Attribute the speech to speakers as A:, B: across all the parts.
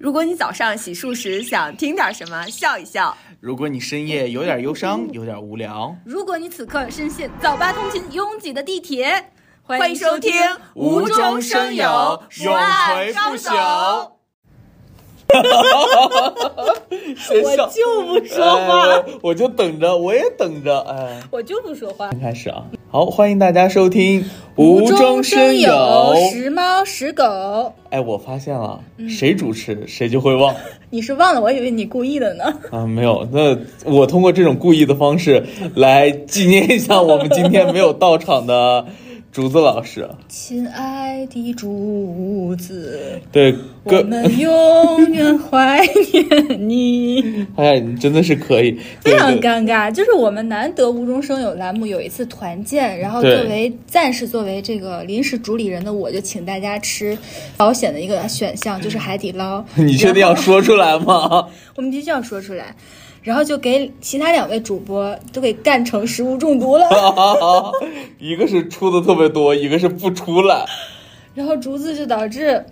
A: 如果你早上洗漱时想听点什么，笑一笑；
B: 如果你深夜有点忧伤，有点无聊；
C: 如果你此刻深陷早八通勤拥挤的地铁，
A: 欢迎收听《无中生有，永垂不朽》。
B: 哈哈哈哈哈！
C: 我就不说话，
B: 我就等着，我也等着，哎，
C: 我就不说话。
B: 开始啊，好，欢迎大家收听《
C: 无中生有》，时猫时狗。
B: 哎，我发现了，谁主持谁就会忘。
C: 你是忘了？我以为你故意的呢。
B: 啊，没有，那我通过这种故意的方式来纪念一下我们今天没有到场的。竹子老师，
C: 亲爱的竹子，
B: 对，
C: 我们永远怀念你。
B: 哎，你真的是可以，
C: 非常尴尬，就是我们难得无中生有栏目有一次团建，然后作为暂时作为这个临时主理人的我，就请大家吃保险的一个选项就是海底捞。
B: 你确定要说出来吗？
C: 我们必须要说出来。然后就给其他两位主播都给干成食物中毒了，
B: 一个是出的特别多，一个是不出来，
C: 然后竹子就导致。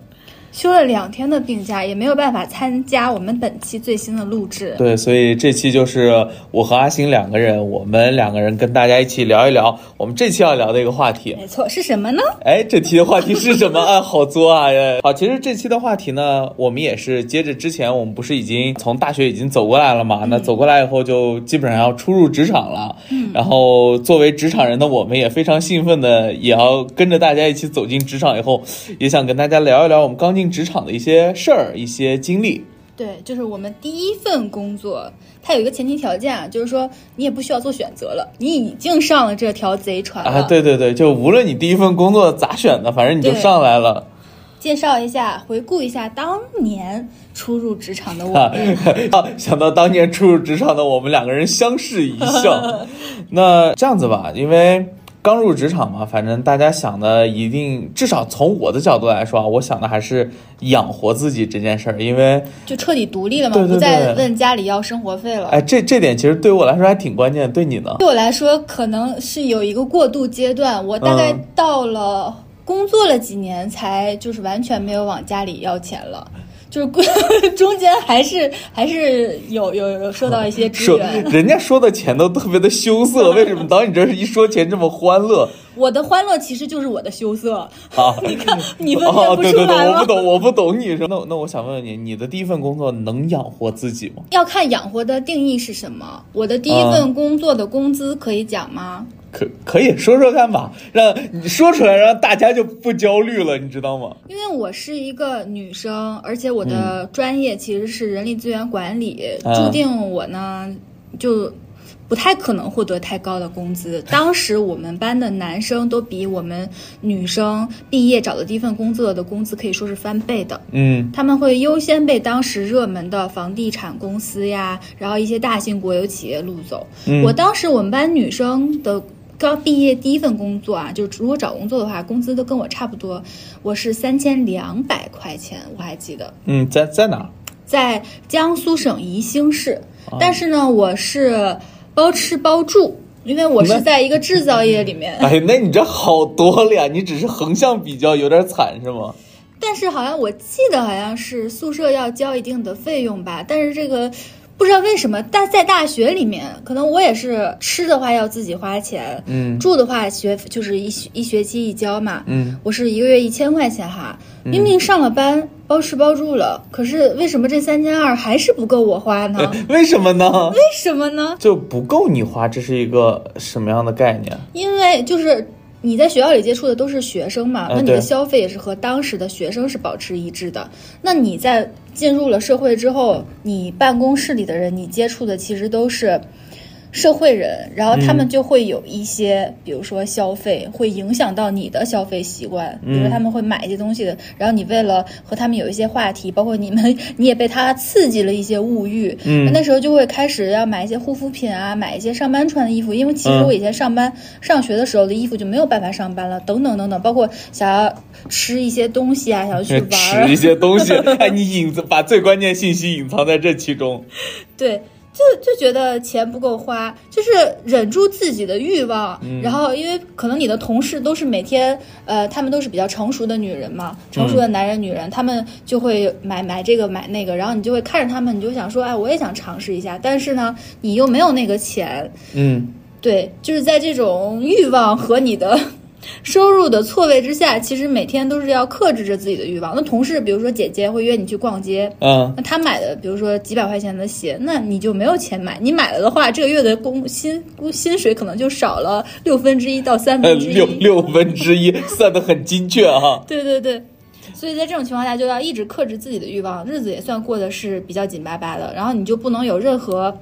C: 休了两天的病假，也没有办法参加我们本期最新的录制。
B: 对，所以这期就是我和阿星两个人，我们两个人跟大家一起聊一聊我们这期要聊的一个话题。
C: 没错，是什么呢？
B: 哎，这期的话题是什么 啊？好作啊！好，其实这期的话题呢，我们也是接着之前，我们不是已经从大学已经走过来了嘛？那走过来以后，就基本上要初入职场了。嗯。然后作为职场人的我们，也非常兴奋的，也要跟着大家一起走进职场以后，也想跟大家聊一聊我们刚。进职场的一些事儿、一些经历，
C: 对，就是我们第一份工作，它有一个前提条件啊，就是说你也不需要做选择了，你已经上了这条贼船
B: 啊！对对对，就无论你第一份工作咋选的，反正你就上来了。
C: 介绍一下，回顾一下当年初入职场的我 啊，
B: 想到当年初入职场的我们两个人相视一笑。那这样子吧，因为。刚入职场嘛，反正大家想的一定，至少从我的角度来说啊，我想的还是养活自己这件事儿，因为
C: 就彻底独立了嘛，不再问家里要生活费了。
B: 哎，这这点其实对我来说还挺关键，对你呢？
C: 对我来说，可能是有一个过渡阶段，我大概到了工作了几年，才就是完全没有往家里要钱了。就是中间还是还是有有有受到一些 支援，
B: 人家说的钱都特别的羞涩，为什么到你这一说钱这么欢乐？
C: 我的欢乐其实就是我的羞涩。
B: 好，
C: 你看你分辨
B: 不出来我不懂，我不懂你说。那那我想问问你，你的第一份工作能养活自己吗？
C: 要看养活的定义是什么。我的第一份工作的工资可以讲吗？
B: 可可以说说看吧，让你说出来，让大家就不焦虑了，你知道吗？
C: 因为我是一个女生，而且我的专业其实是人力资源管理，注定我呢就不太可能获得太高的工资。当时我们班的男生都比我们女生毕业找的第一份工作的工资可以说是翻倍的。
B: 嗯，
C: 他们会优先被当时热门的房地产公司呀，然后一些大型国有企业录走。我当时我们班女生的。刚毕业第一份工作啊，就是如果找工作的话，工资都跟我差不多。我是三千两百块钱，我还记得。
B: 嗯，在在哪？
C: 在江苏省宜兴市。但是呢，我是包吃包住，因为我是在一个制造业里面。
B: 哎，那你这好多了呀！你只是横向比较有点惨是吗？
C: 但是好像我记得好像是宿舍要交一定的费用吧，但是这个。不知道为什么，大在大学里面，可能我也是吃的话要自己花钱，
B: 嗯，
C: 住的话学就是一一学期一交嘛，
B: 嗯，
C: 我是一个月一千块钱哈，明明上了班包吃包住了，可是为什么这三千二还是不够我花呢？
B: 为什么呢？
C: 为什么呢？
B: 就不够你花，这是一个什么样的概念？
C: 因为就是你在学校里接触的都是学生嘛，那你的消费也是和当时的学生是保持一致的，那你在。进入了社会之后，你办公室里的人，你接触的其实都是。社会人，然后他们就会有一些，比如说消费，会影响到你的消费习惯。比如他们会买一些东西的，然后你为了和他们有一些话题，包括你们，你也被他刺激了一些物欲。
B: 嗯，
C: 那时候就会开始要买一些护肤品啊，买一些上班穿的衣服，因为其实我以前上班上学的时候的衣服就没有办法上班了，等等等等，包括想要吃一些东西啊，想要去玩
B: 吃一些东西。哎，你隐藏把最关键信息隐藏在这其中。
C: 对。就就觉得钱不够花，就是忍住自己的欲望，然后因为可能你的同事都是每天，呃，他们都是比较成熟的女人嘛，成熟的男人、女人，他们就会买买这个买那个，然后你就会看着他们，你就想说，哎，我也想尝试一下，但是呢，你又没有那个钱，
B: 嗯，
C: 对，就是在这种欲望和你的。收入的错位之下，其实每天都是要克制着自己的欲望。那同事，比如说姐姐会约你去逛街，
B: 嗯，
C: 那她买的，比如说几百块钱的鞋，那你就没有钱买。你买了的话，这个月的工薪薪水可能就少了六分之一到三分之一。
B: 六六分之一算的很精确哈。
C: 对对对，所以在这种情况下，就要一直克制自己的欲望，日子也算过得是比较紧巴巴的。然后你就不能有任何。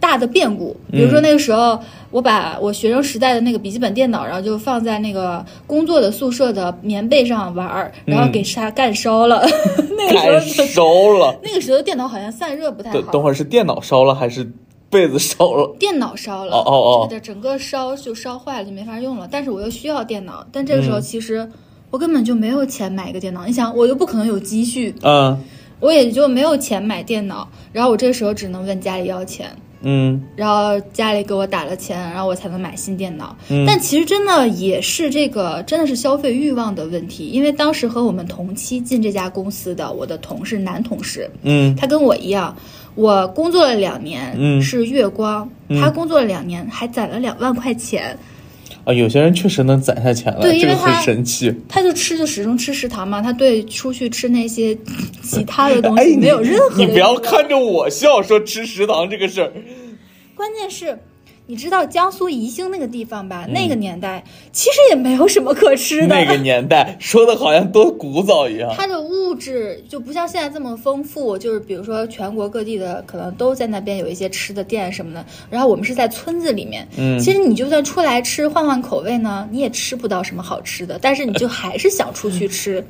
C: 大的变故，比如说那个时候，我把我学生时代的那个笔记本电脑，然后就放在那个工作的宿舍的棉被上玩儿，然后给它干烧了。那个
B: 时候烧了。
C: 那个时候电脑好像散热不太好。
B: 等会儿是电脑烧了还是被子烧了？
C: 电脑烧了。
B: 哦哦
C: 哦。这整个烧就烧坏了，就没法用了。但是我又需要电脑，但这个时候其实我根本就没有钱买一个电脑。你想，我又不可能有积蓄，
B: 嗯，
C: 我也就没有钱买电脑。然后我这个时候只能问家里要钱。
B: 嗯，
C: 然后家里给我打了钱，然后我才能买新电脑。嗯，但其实真的也是这个，真的是消费欲望的问题。因为当时和我们同期进这家公司的我的同事，男同事，
B: 嗯，
C: 他跟我一样，我工作了两年，
B: 嗯，
C: 是月光，他工作了两年，还攒了两万块钱。
B: 啊，有些人确实能攒下钱了，
C: 对，因为
B: 很神奇。
C: 他就吃就始终吃食堂嘛，他对出去吃那些 其他的东西没有任何。
B: 你不要看着我笑，说吃食堂这个事儿。
C: 关键是。你知道江苏宜兴那个地方吧？那个年代其实也没有什么可吃的。
B: 那个年代说的好像多古早一样。
C: 它的物质就不像现在这么丰富，就是比如说全国各地的可能都在那边有一些吃的店什么的。然后我们是在村子里面，
B: 嗯，
C: 其实你就算出来吃换换口味呢，你也吃不到什么好吃的，但是你就还是想出去吃。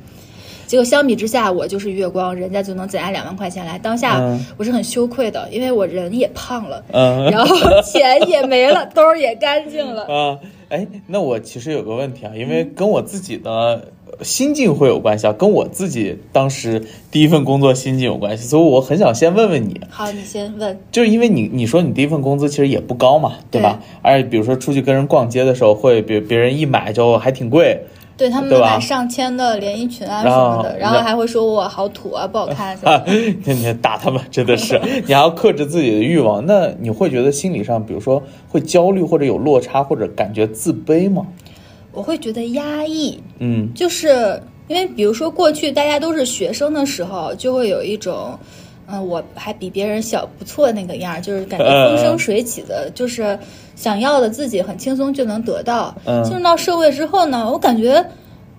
C: 结果相比之下，我就是月光，人家就能攒下两万块钱来。当下我是很羞愧的，因为我人也胖了，
B: 嗯，
C: 然后钱也没了，兜儿也干净了。
B: 啊，哎，那我其实有个问题啊，因为跟我自己的心境会有关系啊，跟我自己当时第一份工作心境有关系，所以我很想先问问你。
C: 好，你先问。
B: 就是因为你你说你第一份工资其实也不高嘛，对吧？而且比如说出去跟人逛街的时候，会别别人一买就还挺贵。
C: 对他们买上千的连衣裙啊什么的，然后还会说我好土啊，不好看什么的。
B: 你打他们真的是，你还要克制自己的欲望。那你会觉得心理上，比如说会焦虑或者有落差，或者感觉自卑吗？
C: 我会觉得压抑，
B: 嗯，
C: 就是因为比如说过去大家都是学生的时候，就会有一种。嗯，我还比别人小不错那个样儿，就是感觉风生水起的，就是想要的自己很轻松就能得到。进入到社会之后呢，我感觉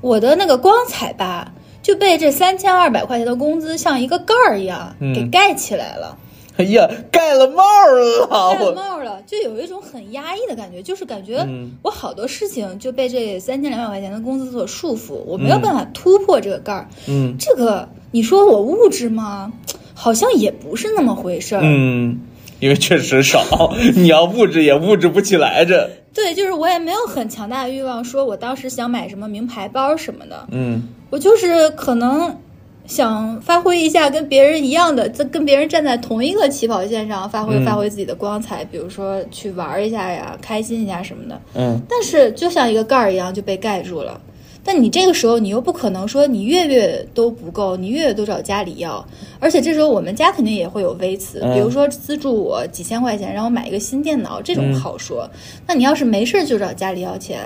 C: 我的那个光彩吧，就被这三千二百块钱的工资像一个盖儿一样给盖起来了。
B: 哎呀，盖了帽了，
C: 盖了帽了，就有一种很压抑的感觉，就是感觉我好多事情就被这三千两百块钱的工资所束缚，我没有办法突破这个盖儿。
B: 嗯，
C: 这个你说我物质吗？好像也不是那么回事儿，
B: 嗯，因为确实少，你要物质也物质不起来这。
C: 对，就是我也没有很强大的欲望，说我当时想买什么名牌包什么的，
B: 嗯，
C: 我就是可能想发挥一下跟别人一样的，在跟别人站在同一个起跑线上，发挥发挥自己的光彩，比如说去玩一下呀，开心一下什么的，
B: 嗯，
C: 但是就像一个盖儿一样就被盖住了。但你这个时候，你又不可能说你月月都不够，你月月都找家里要，而且这时候我们家肯定也会有微词，比如说资助我几千块钱，让我买一个新电脑，这种好说。那你要是没事就找家里要钱，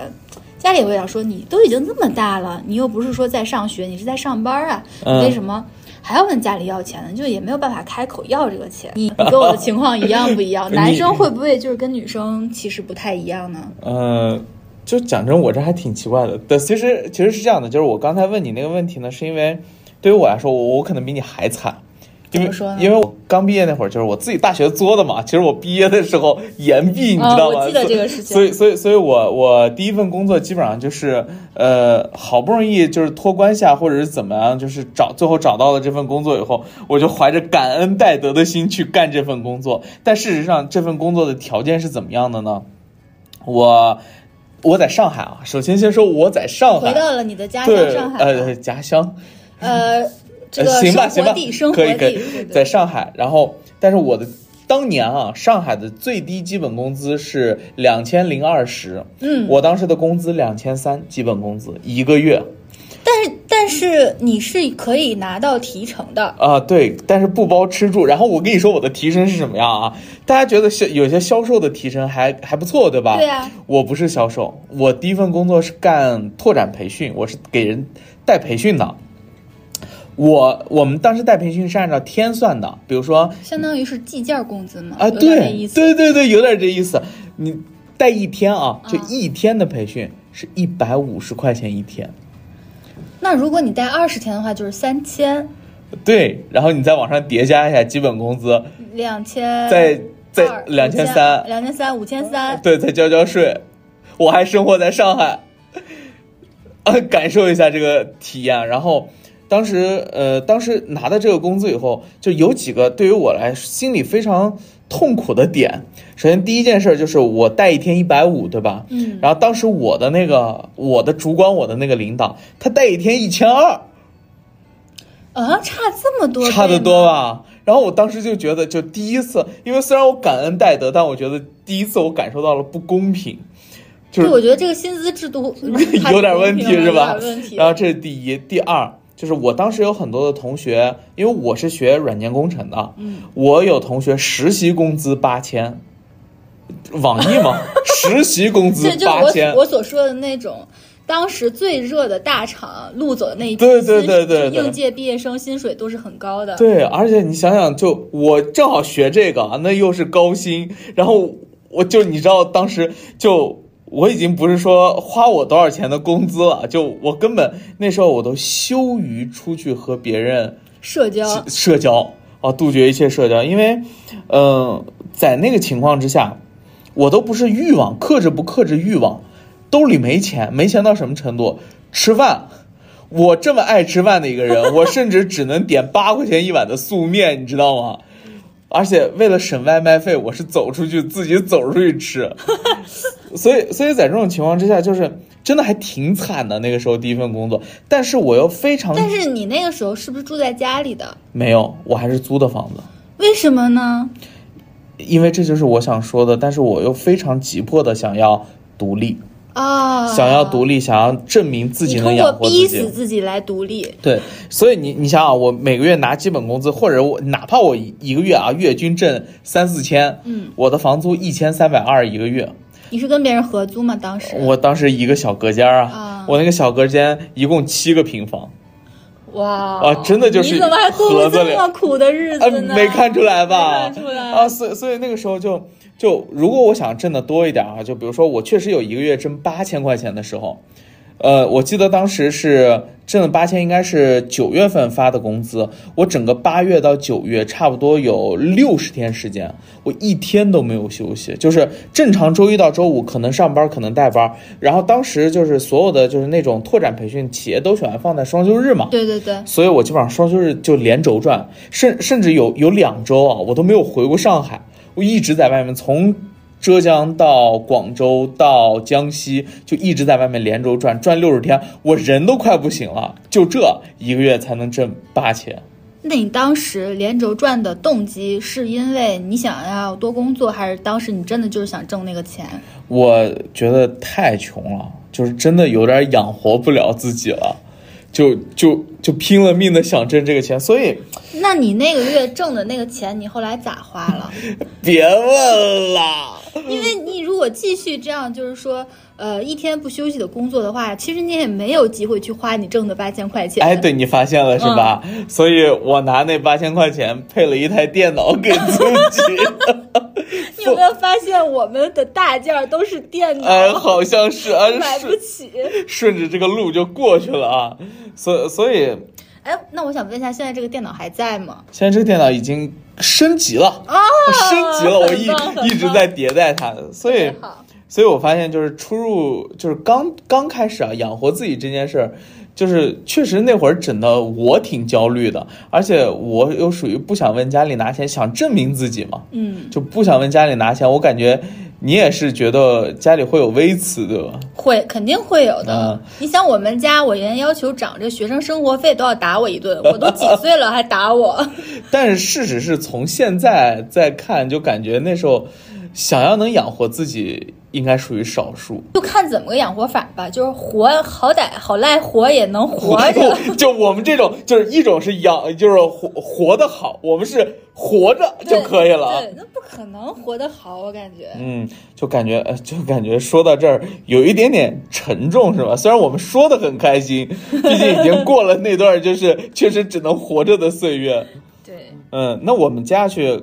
C: 家里也会想说你都已经这么大了，你又不是说在上学，你是在上班啊，为什么还要问家里要钱呢？就也没有办法开口要这个钱。你你跟我的情况一样不一样？男生会不会就是跟女生其实不太一样呢？
B: 嗯。就讲真，我这还挺奇怪的。对，其实其实是这样的，就是我刚才问你那个问题呢，是因为对于我来说，我我可能比你还惨，因为因为我刚毕业那会儿，就是我自己大学作的嘛。其实我毕业的时候延毕，你知道吗？
C: 我记得这个事情。
B: 所以所以所以我我第一份工作基本上就是呃，好不容易就是托关系啊，或者是怎么样，就是找最后找到了这份工作以后，我就怀着感恩戴德的心去干这份工作。但事实上，这份工作的条件是怎么样的呢？我。我在上海啊，首先先说我在上海，
C: 回到了你的家乡上海，
B: 呃，家乡，
C: 呃，这个
B: 行吧行吧，
C: 生
B: 可以可以，在上海，然后，但是我的当年啊，上海的最低基本工资是两千零二十，
C: 嗯，
B: 我当时的工资两千三，基本工资一个月。
C: 但是你是可以拿到提成的
B: 啊，对，但是不包吃住。然后我跟你说我的提成是什么样啊？大家觉得销有些销售的提成还还不错，对吧？
C: 对呀。
B: 我不是销售，我第一份工作是干拓展培训，我是给人带培训的。我我们当时带培训是按照天算的，比如说，
C: 相当于是计件工资嘛。
B: 啊，对，对对对，有点这意思。你带一天啊，就一天的培训是一百五十块钱一天。
C: 那如果你带二十天的话，就是三千。
B: 对，然后你再往上叠加一下基本工资，
C: 两千，
B: 再再两千三，
C: 两千三，五千三。
B: 对，再交交税。我还生活在上海，啊，感受一下这个体验。然后当时，呃，当时拿到这个工资以后，就有几个对于我来心里非常痛苦的点。首先，第一件事就是我带一天一百五，对吧？
C: 嗯。
B: 然后当时我的那个我的主管，我的那个领导，他带一天一千二。
C: 啊，差这么多，
B: 差得多吧？然后我当时就觉得，就第一次，因为虽然我感恩戴德，但我觉得第一次我感受到了不公平。就是
C: 我觉得这个薪资制度
B: 有点问题，是吧？然后这是第一，第二就是我当时有很多的同学，因为我是学软件工程的，
C: 嗯，
B: 我有同学实习工资八千，网易嘛，实习工资八千，
C: 我所说的那种。当时最热的大厂录走的那一批，
B: 对对对对，
C: 应届毕业生薪水都是很高的。
B: 对，而且你想想，就我正好学这个，那又是高薪，然后我就你知道，当时就我已经不是说花我多少钱的工资了，就我根本那时候我都羞于出去和别人
C: 社交
B: 社交啊，杜绝一切社交，因为嗯，在那个情况之下，我都不是欲望克制不克制欲望。兜里没钱，没钱到什么程度？吃饭，我这么爱吃饭的一个人，我甚至只能点八块钱一碗的素面，你知道吗？而且为了省外卖费，我是走出去自己走出去吃。所以，所以在这种情况之下，就是真的还挺惨的。那个时候第一份工作，但是我又非常……
C: 但是你那个时候是不是住在家里的？
B: 没有，我还是租的房子。
C: 为什么呢？
B: 因为这就是我想说的，但是我又非常急迫的想要独立。
C: 啊，
B: 想要独立，想要证明自己能养活
C: 自己，逼死自己来独立。
B: 对，所以你你想想，我每个月拿基本工资，或者我哪怕我一个月啊月均挣三四千，
C: 嗯，
B: 我的房租一千三百二一个月。
C: 你是跟别人合租吗？当时？
B: 我当时一个小隔间啊，我那个小隔间一共七个平方。
C: 哇
B: 啊，真的就是
C: 你怎么还过过这么苦的日子
B: 呢？没看出来吧？
C: 看出来
B: 啊，所以所以那个时候就。就如果我想挣的多一点啊，就比如说我确实有一个月挣八千块钱的时候，呃，我记得当时是挣了八千，应该是九月份发的工资。我整个八月到九月，差不多有六十天时间，我一天都没有休息，就是正常周一到周五可能上班，可能带班。然后当时就是所有的就是那种拓展培训企业都喜欢放在双休日嘛，
C: 对对对，
B: 所以我基本上双休日就连轴转，甚甚至有有两周啊，我都没有回过上海。我一直在外面，从浙江到广州到江西，就一直在外面连轴转，转六十天，我人都快不行了。就这一个月才能挣八千。
C: 那你当时连轴转的动机是因为你想要多工作，还是当时你真的就是想挣那个钱？
B: 我觉得太穷了，就是真的有点养活不了自己了。就就就拼了命的想挣这个钱，所以，
C: 那你那个月挣的那个钱，你后来咋花了？
B: 别问了，
C: 因为你如果继续这样，就是说，呃，一天不休息的工作的话，其实你也没有机会去花你挣的八千块钱。
B: 哎，对你发现了是吧？所以我拿那八千块钱配了一台电脑给自己。
C: 你有没有发现我们的大件都是电脑？
B: 哎，好像是，
C: 买不起，
B: 顺着这个路就过去了啊。所所以，
C: 哎，那我想问一下，现在这个电脑还在吗？
B: 现在这个电脑已经升级了
C: 啊，
B: 升级了，我一一直在迭代它，所以，所以我发现就是出入，就是刚刚开始啊，养活自己这件事儿。就是确实那会儿整的我挺焦虑的，而且我又属于不想问家里拿钱，想证明自己嘛，
C: 嗯，
B: 就不想问家里拿钱。我感觉你也是觉得家里会有微词对吧？
C: 会，肯定会有的。你想，我们家我原要求涨这学生生活费都要打我一顿，我都几岁了还打我。
B: 但是事实是从现在再看，就感觉那时候想要能养活自己。应该属于少数，
C: 就看怎么个养活法吧。就是活好歹好赖活也能活着。
B: 就我们这种，就是一种是养，就是活活得好，我们是活着就可以了。
C: 对，那不可能活得好，我感觉。
B: 嗯，就感觉，就感觉说到这儿有一点点沉重，是吧？虽然我们说的很开心，毕竟已经过了那段就是确实只能活着的岁月。
C: 对，
B: 嗯，那我们接下去。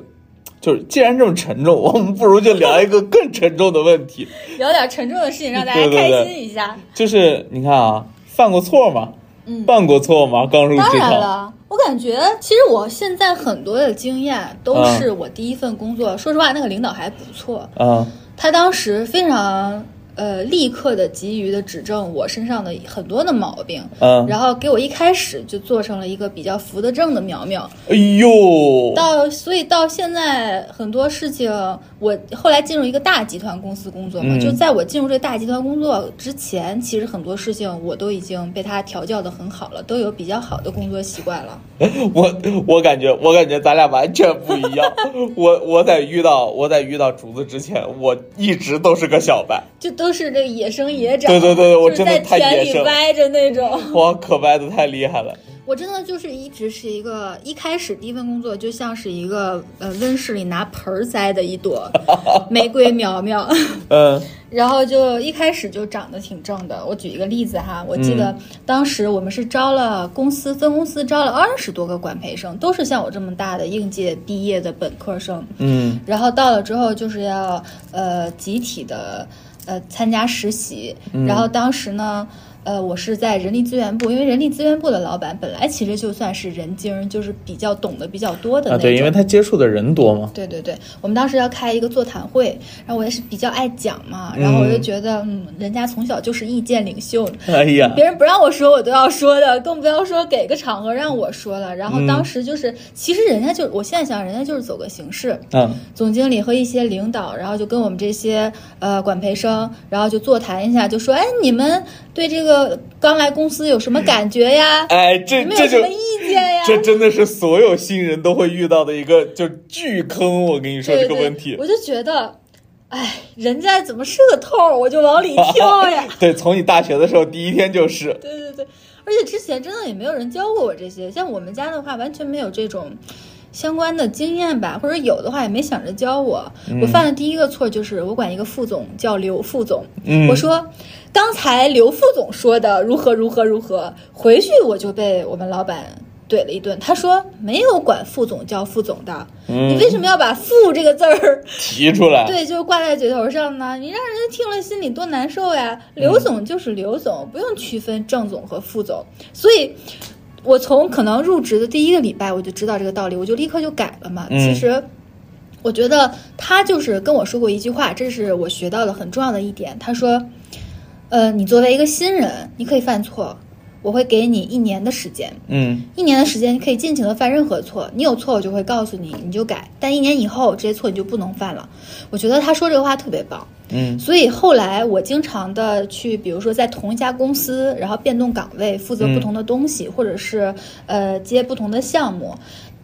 B: 就是既然这么沉重，我们不如就聊一个更沉重的问题，
C: 聊点沉重的事情，让大家开心一下。
B: 就是你看啊，犯过错吗？嗯，犯过错吗？刚入职场。
C: 当然了，我感觉其实我现在很多的经验都是我第一份工作。说实话，那个领导还不错。
B: 嗯，
C: 他当时非常。呃，立刻的急于的指正我身上的很多的毛病，
B: 嗯，
C: 然后给我一开始就做成了一个比较扶得正的苗苗。
B: 哎呦，
C: 到所以到现在很多事情，我后来进入一个大集团公司工作嘛，就在我进入这个大集团工作之前，其实很多事情我都已经被他调教的很好了，都有比较好的工作习惯了。
B: 我我感觉我感觉咱俩完全不一样。我我在遇到我在遇到竹子之前，我一直都是个小白，
C: 就。都是这野生野长，
B: 对对对，我真的太
C: 野生，歪着那种，
B: 哇，可歪的太厉害了。
C: 我真的就是一直是一个，一开始第一份工作就像是一个呃温室里拿盆儿栽的一朵 玫瑰苗苗，
B: 嗯，
C: 然后就一开始就长得挺正的。我举一个例子哈，我记得当时我们是招了公司分公司招了二十多个管培生，都是像我这么大的应届毕业的本科生，
B: 嗯，
C: 然后到了之后就是要呃集体的。呃，参加实习，然后当时呢。呃，我是在人力资源部，因为人力资源部的老板本来其实就算是人精，就是比较懂得比较多的那
B: 种。啊，对，因为他接触的人多嘛。
C: 对对对，我们当时要开一个座谈会，然后我也是比较爱讲嘛，然后我就觉得，嗯，人家从小就是意见领袖，
B: 哎呀，
C: 别人不让我说，我都要说的，更不要说给个场合让我说了。然后当时就是，其实人家就，我现在想，人家就是走个形式。
B: 嗯。
C: 总经理和一些领导，然后就跟我们这些呃管培生，然后就座谈一下，就说，哎，你们。对这个刚来公司有什么感觉呀？
B: 哎，这这
C: 就什么意见呀？
B: 这真的是所有新人都会遇到的一个就巨坑。我跟你说这个问题，
C: 我就觉得，哎，人家怎么是个透，我就往里跳呀。
B: 对，从你大学的时候第一天就是。
C: 对对对，而且之前真的也没有人教过我这些，像我们家的话，完全没有这种。相关的经验吧，或者有的话也没想着教我。我犯的第一个错就是我管一个副总叫刘副总，我说刚才刘副总说的如何如何如何，回去我就被我们老板怼了一顿。他说没有管副总叫副总的，你为什么要把“副”这个字儿
B: 提出来？
C: 对，就是挂在嘴头上呢？你让人家听了心里多难受呀！刘总就是刘总，不用区分正总和副总，所以。我从可能入职的第一个礼拜，我就知道这个道理，我就立刻就改了嘛。其实，我觉得他就是跟我说过一句话，这是我学到的很重要的一点。他说：“呃，你作为一个新人，你可以犯错，我会给你一年的时间。
B: 嗯，
C: 一年的时间，你可以尽情的犯任何错。你有错，我就会告诉你，你就改。但一年以后，这些错你就不能犯了。”我觉得他说这个话特别棒。
B: 嗯，
C: 所以后来我经常的去，比如说在同一家公司，然后变动岗位，负责不同的东西，或者是呃接不同的项目。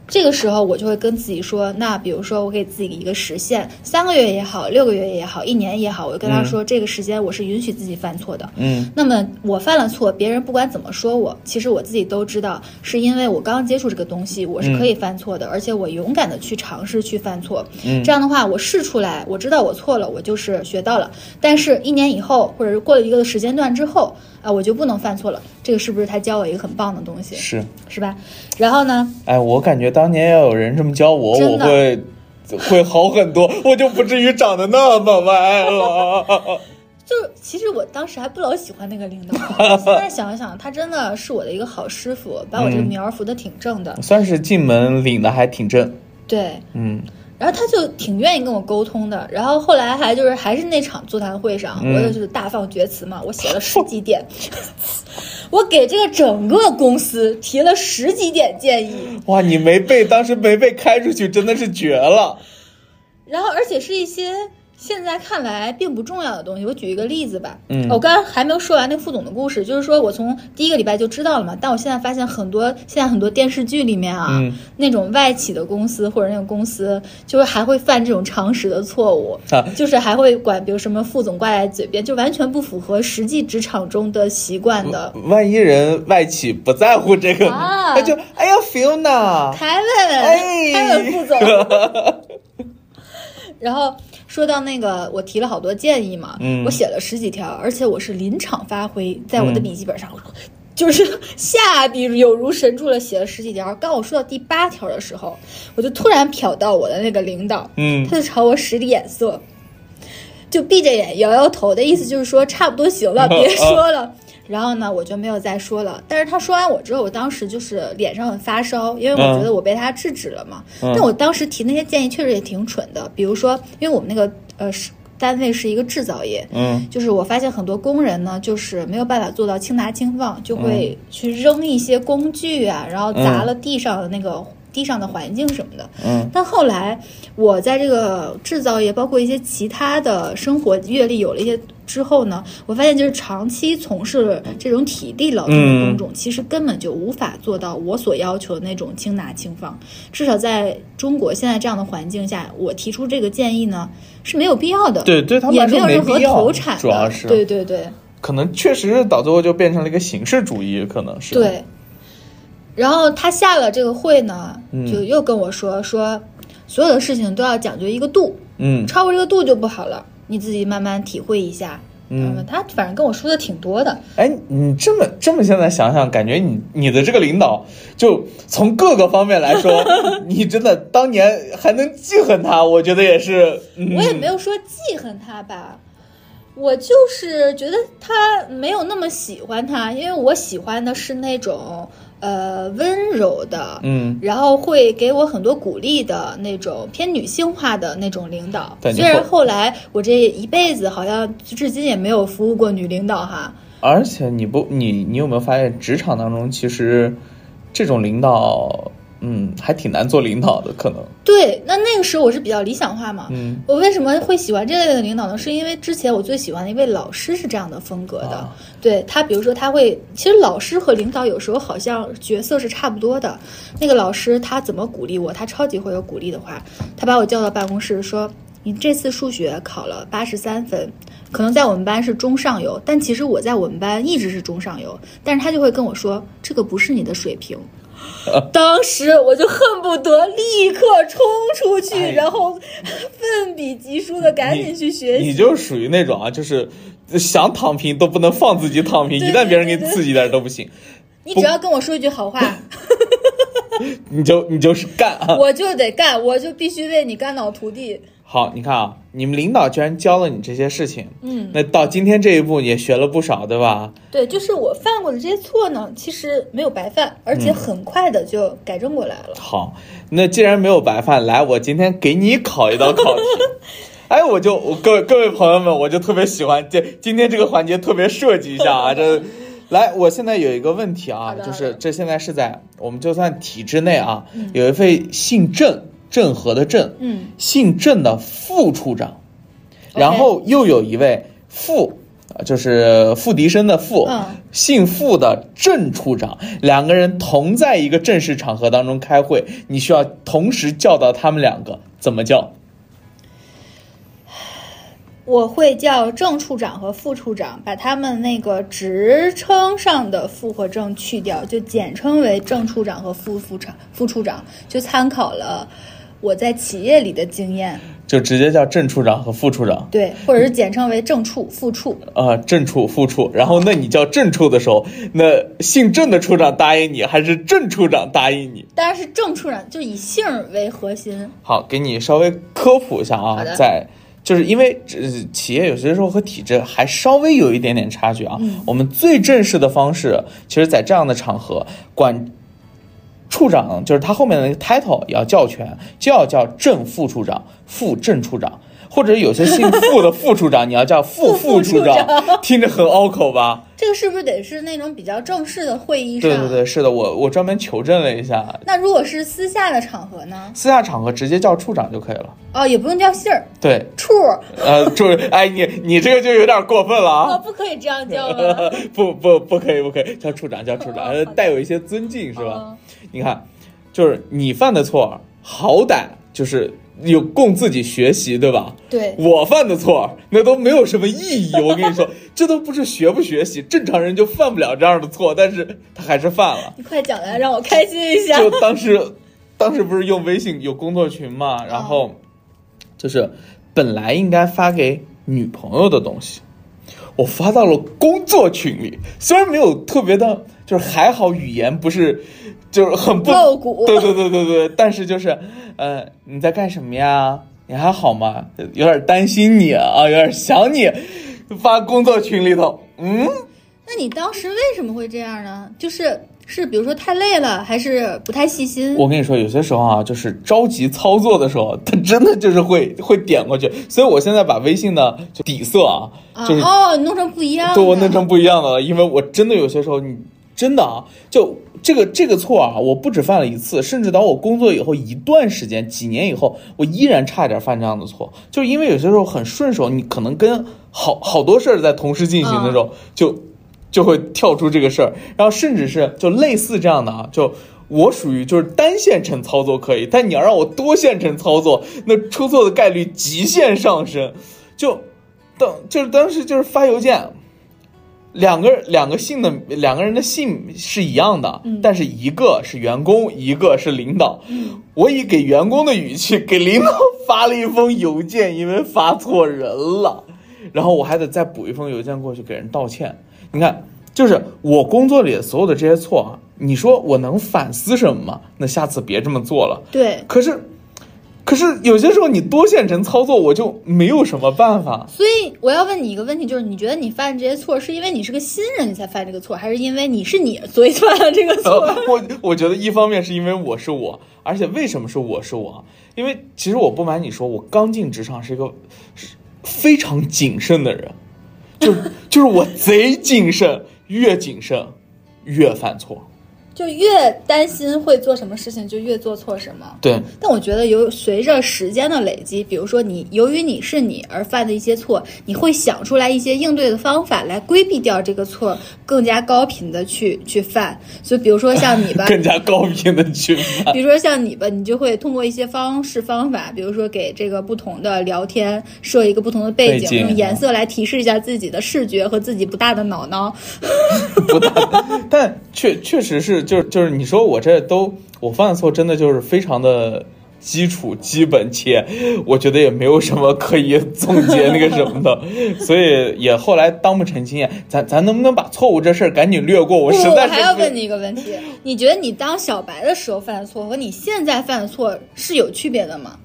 C: 这个时候我就会跟自己说，那比如说我给自己一个时限，三个月也好，六个月也好，一年也好，我就跟他说，这个时间我是允许自己犯错的。
B: 嗯，
C: 那么我犯了错，别人不管怎么说我，其实我自己都知道，是因为我刚接触这个东西，我是可以犯错的，而且我勇敢的去尝试去犯错。
B: 嗯，
C: 这样的话，我试出来，我知道我错了，我就是学到了。但是，一年以后，或者是过了一个时间段之后。啊，我就不能犯错了，这个是不是他教我一个很棒的东西？
B: 是
C: 是吧？然后呢？
B: 哎，我感觉当年要有人这么教我，我会会好很多，我就不至于长得那么歪了。
C: 就其实我当时还不老喜欢那个领导，现在想一想，他真的是我的一个好师傅，把我这个苗扶的挺正的，
B: 算是进门领的还挺正。
C: 对，
B: 嗯。
C: 然后他就挺愿意跟我沟通的，然后后来还就是还是那场座谈会上，我就是大放厥词嘛，我写了十几点，我给这个整个公司提了十几点建议。
B: 哇，你没被当时没被开出去，真的是绝了。
C: 然后而且是一些现在看来并不重要的东西，我举一个例子吧。
B: 嗯，
C: 我刚刚还没有说完那副总的故事，就是说我从第一个礼拜就知道了嘛。但我现在发现很多现在很多电视剧里面啊，那种外企的公司或者那种公司，就是还会犯这种常识的错误，就是还会管，比如什么副总挂在嘴边，就完全不符合实际职场中的习惯的。
B: 万一人外企不在乎这个，他就哎呀，Fiona，
C: 凯文，凯文副总，然后。说到那个，我提了好多建议嘛，我写了十几条，而且我是临场发挥，在我的笔记本上，就是下笔有如神助了，写了十几条。刚我说到第八条的时候，我就突然瞟到我的那个领导，
B: 嗯，
C: 他就朝我使眼色，就闭着眼摇摇头的意思，就是说差不多行了，别说了。然后呢，我就没有再说了。但是他说完我之后，我当时就是脸上很发烧，因为我觉得我被他制止了嘛。但我当时提那些建议确实也挺蠢的，比如说，因为我们那个呃是单位是一个制造业，
B: 嗯，
C: 就是我发现很多工人呢，就是没有办法做到轻拿轻放，就会去扔一些工具啊，然后砸了地上的那个。地上的环境什么的，
B: 嗯，
C: 但后来我在这个制造业，包括一些其他的生活阅历有了一些之后呢，我发现就是长期从事这种体力劳动的工种，其实根本就无法做到我所要求的那种轻拿轻放。至少在中国现在这样的环境下，我提出这个建议呢是没有必要的。
B: 对，对他们
C: 也没有任何投产，
B: 主要是
C: 对对对，
B: 可能确实到最后就变成了一个形式主义，可能是
C: 对。然后他下了这个会呢，就又跟我说说，所有的事情都要讲究一个度，
B: 嗯，
C: 超过这个度就不好了，你自己慢慢体会一下。
B: 嗯，
C: 他反正跟我说的挺多的。
B: 哎，你这么这么现在想想，感觉你你的这个领导，就从各个方面来说，你真的当年还能记恨他，我觉得也是。
C: 我也没有说记恨他吧。我就是觉得他没有那么喜欢他，因为我喜欢的是那种呃温柔的，
B: 嗯，
C: 然后会给我很多鼓励的那种偏女性化的那种领导。
B: 虽
C: 然后来我这一辈子好像至今也没有服务过女领导哈。
B: 而且你不你你有没有发现职场当中其实这种领导？嗯，还挺难做领导的，可能。
C: 对，那那个时候我是比较理想化嘛。
B: 嗯。
C: 我为什么会喜欢这类的领导呢？是因为之前我最喜欢的一位老师是这样的风格的。对他，比如说他会，其实老师和领导有时候好像角色是差不多的。那个老师他怎么鼓励我？他超级会有鼓励的话，他把我叫到办公室说：“你这次数学考了八十三分，可能在我们班是中上游，但其实我在我们班一直是中上游。”但是他就会跟我说：“这个不是你的水平。” 当时我就恨不得立刻冲出去，然后奋笔疾书的赶紧去学
B: 习。你就属于那种啊，就是想躺平都不能放自己躺平，
C: 一
B: 旦别人给你刺激点都不行。
C: 你只要跟我说一句好话，
B: 你就你就是干啊，
C: 我就得干，我就必须为你肝脑涂地。
B: 好，你看啊，你们领导居然教了你这些事情，
C: 嗯，
B: 那到今天这一步也学了不少，对吧？
C: 对，就是我犯过的这些错呢，其实没有白犯，而且很快的就改正过来了。
B: 好，那既然没有白犯，来，我今天给你考一道考题。哎，我就各位各位朋友们，我就特别喜欢这今天这个环节特别设计一下啊，这来，我现在有一个问题啊，就是这现在是在我们就算体制内啊，有一位姓郑。郑和的郑，
C: 嗯，
B: 姓郑的副处长，然后又有一位傅，就是傅笛生的傅，姓傅的郑处长，两个人同在一个正式场合当中开会，你需要同时叫到他们两个，怎么叫？
C: 我会叫正处长和副处长，把他们那个职称上的副和正去掉，就简称为正处长和副副长副处长，就参考了。我在企业里的经验，
B: 就直接叫正处长和副处长，
C: 对，或者是简称为正处、副处。
B: 啊，正处、副处。然后，那你叫正处的时候，那姓郑的处长答应你，还是正处长答应你？
C: 当然是正处长，就以姓为核心。
B: 好，给你稍微科普一下啊，在就是因为企业有些时候和体制还稍微有一点点差距啊。我们最正式的方式，其实，在这样的场合管。处长就是他后面的那个 title 也要叫全，就要叫正副处长、副正处长。或者有些姓副的副处长，你要叫 副副处长，听着很拗口吧？
C: 这个是不是得是那种比较正式的会议
B: 上？对对对，是的，我我专门求证了一下。
C: 那如果是私下的场合呢？
B: 私下场合直接叫处长就可以了。
C: 哦，也不用叫姓儿。
B: 对，
C: 处。
B: 呃，处，哎，你你这个就有点过分了啊！
C: 不可以这样叫吗？
B: 不不不可以不可以叫处长叫处长，带有一些尊敬是吧？你看，就是你犯的错，好歹就是。有供自己学习，对吧？
C: 对，
B: 我犯的错那都没有什么意义。我跟你说，这都不是学不学习，正常人就犯不了这样的错，但是 他还是犯了。
C: 你快讲来，让我开心一下。
B: 就当时，当时不是用微信有工作群嘛，然后就是本来应该发给女朋友的东西，我发到了工作群里，虽然没有特别的，就是还好语言不是。就是很不
C: 露骨，
B: 对对对对对，但是就是，呃，你在干什么呀？你还好吗？有点担心你啊，有点想你，发工作群里头，嗯，
C: 那你当时为什么会这样呢？就是是比如说太累了，还是不太细心？
B: 我跟你说，有些时候啊，就是着急操作的时候，他真的就是会会点过去，所以我现在把微信的就底色啊，就是
C: 哦，弄成不一样，
B: 对我弄成不一样的了，因为我真的有些时候你。真的啊，就这个这个错啊，我不止犯了一次，甚至到我工作以后一段时间，几年以后，我依然差一点犯这样的错，就是因为有些时候很顺手，你可能跟好好多事儿在同时进行的时候，就就会跳出这个事儿，然后甚至是就类似这样的啊，就我属于就是单线程操作可以，但你要让我多线程操作，那出错的概率极限上升，就当就是当时就是发邮件。两个两个姓的两个人的姓是一样的，但是一个是员工，一个是领导。我以给员工的语气 给领导发了一封邮件，因为发错人了，然后我还得再补一封邮件过去给人道歉。你看，就是我工作里所有的这些错啊，你说我能反思什么吗？那下次别这么做了。
C: 对，
B: 可是。可是有些时候你多线程操作，我就没有什么办法。
C: 所以我要问你一个问题，就是你觉得你犯这些错，是因为你是个新人你才犯这个错，还是因为你是你所以犯了这个错？
B: 我我觉得一方面是因为我是我，而且为什么是我是我？因为其实我不瞒你说，我刚进职场是一个非常谨慎的人，就就是我贼谨慎，越谨慎越犯错。
C: 就越担心会做什么事情，就越做错什么。
B: 对，
C: 但我觉得由随着时间的累积，比如说你由于你是你而犯的一些错，你会想出来一些应对的方法来规避掉这个错，更加高频的去去犯。所以，比如说像你吧，
B: 更加高频的去犯。
C: 比如说像你吧，你就会通过一些方式方法，比如说给这个不同的聊天设一个不同的背景，用颜色来提示一下自己的视觉和自己不大的脑脑。
B: 不大，但确确实是。就是就是，你说我这都我犯的错，真的就是非常的基础、基本，且我觉得也没有什么可以总结那个什么的，所以也后来当不成经验。咱咱能不能把错误这事儿赶紧略过？我实在是
C: 还要问你一个问题：你觉得你当小白的时候犯的错和你现在犯的错是有区别的吗？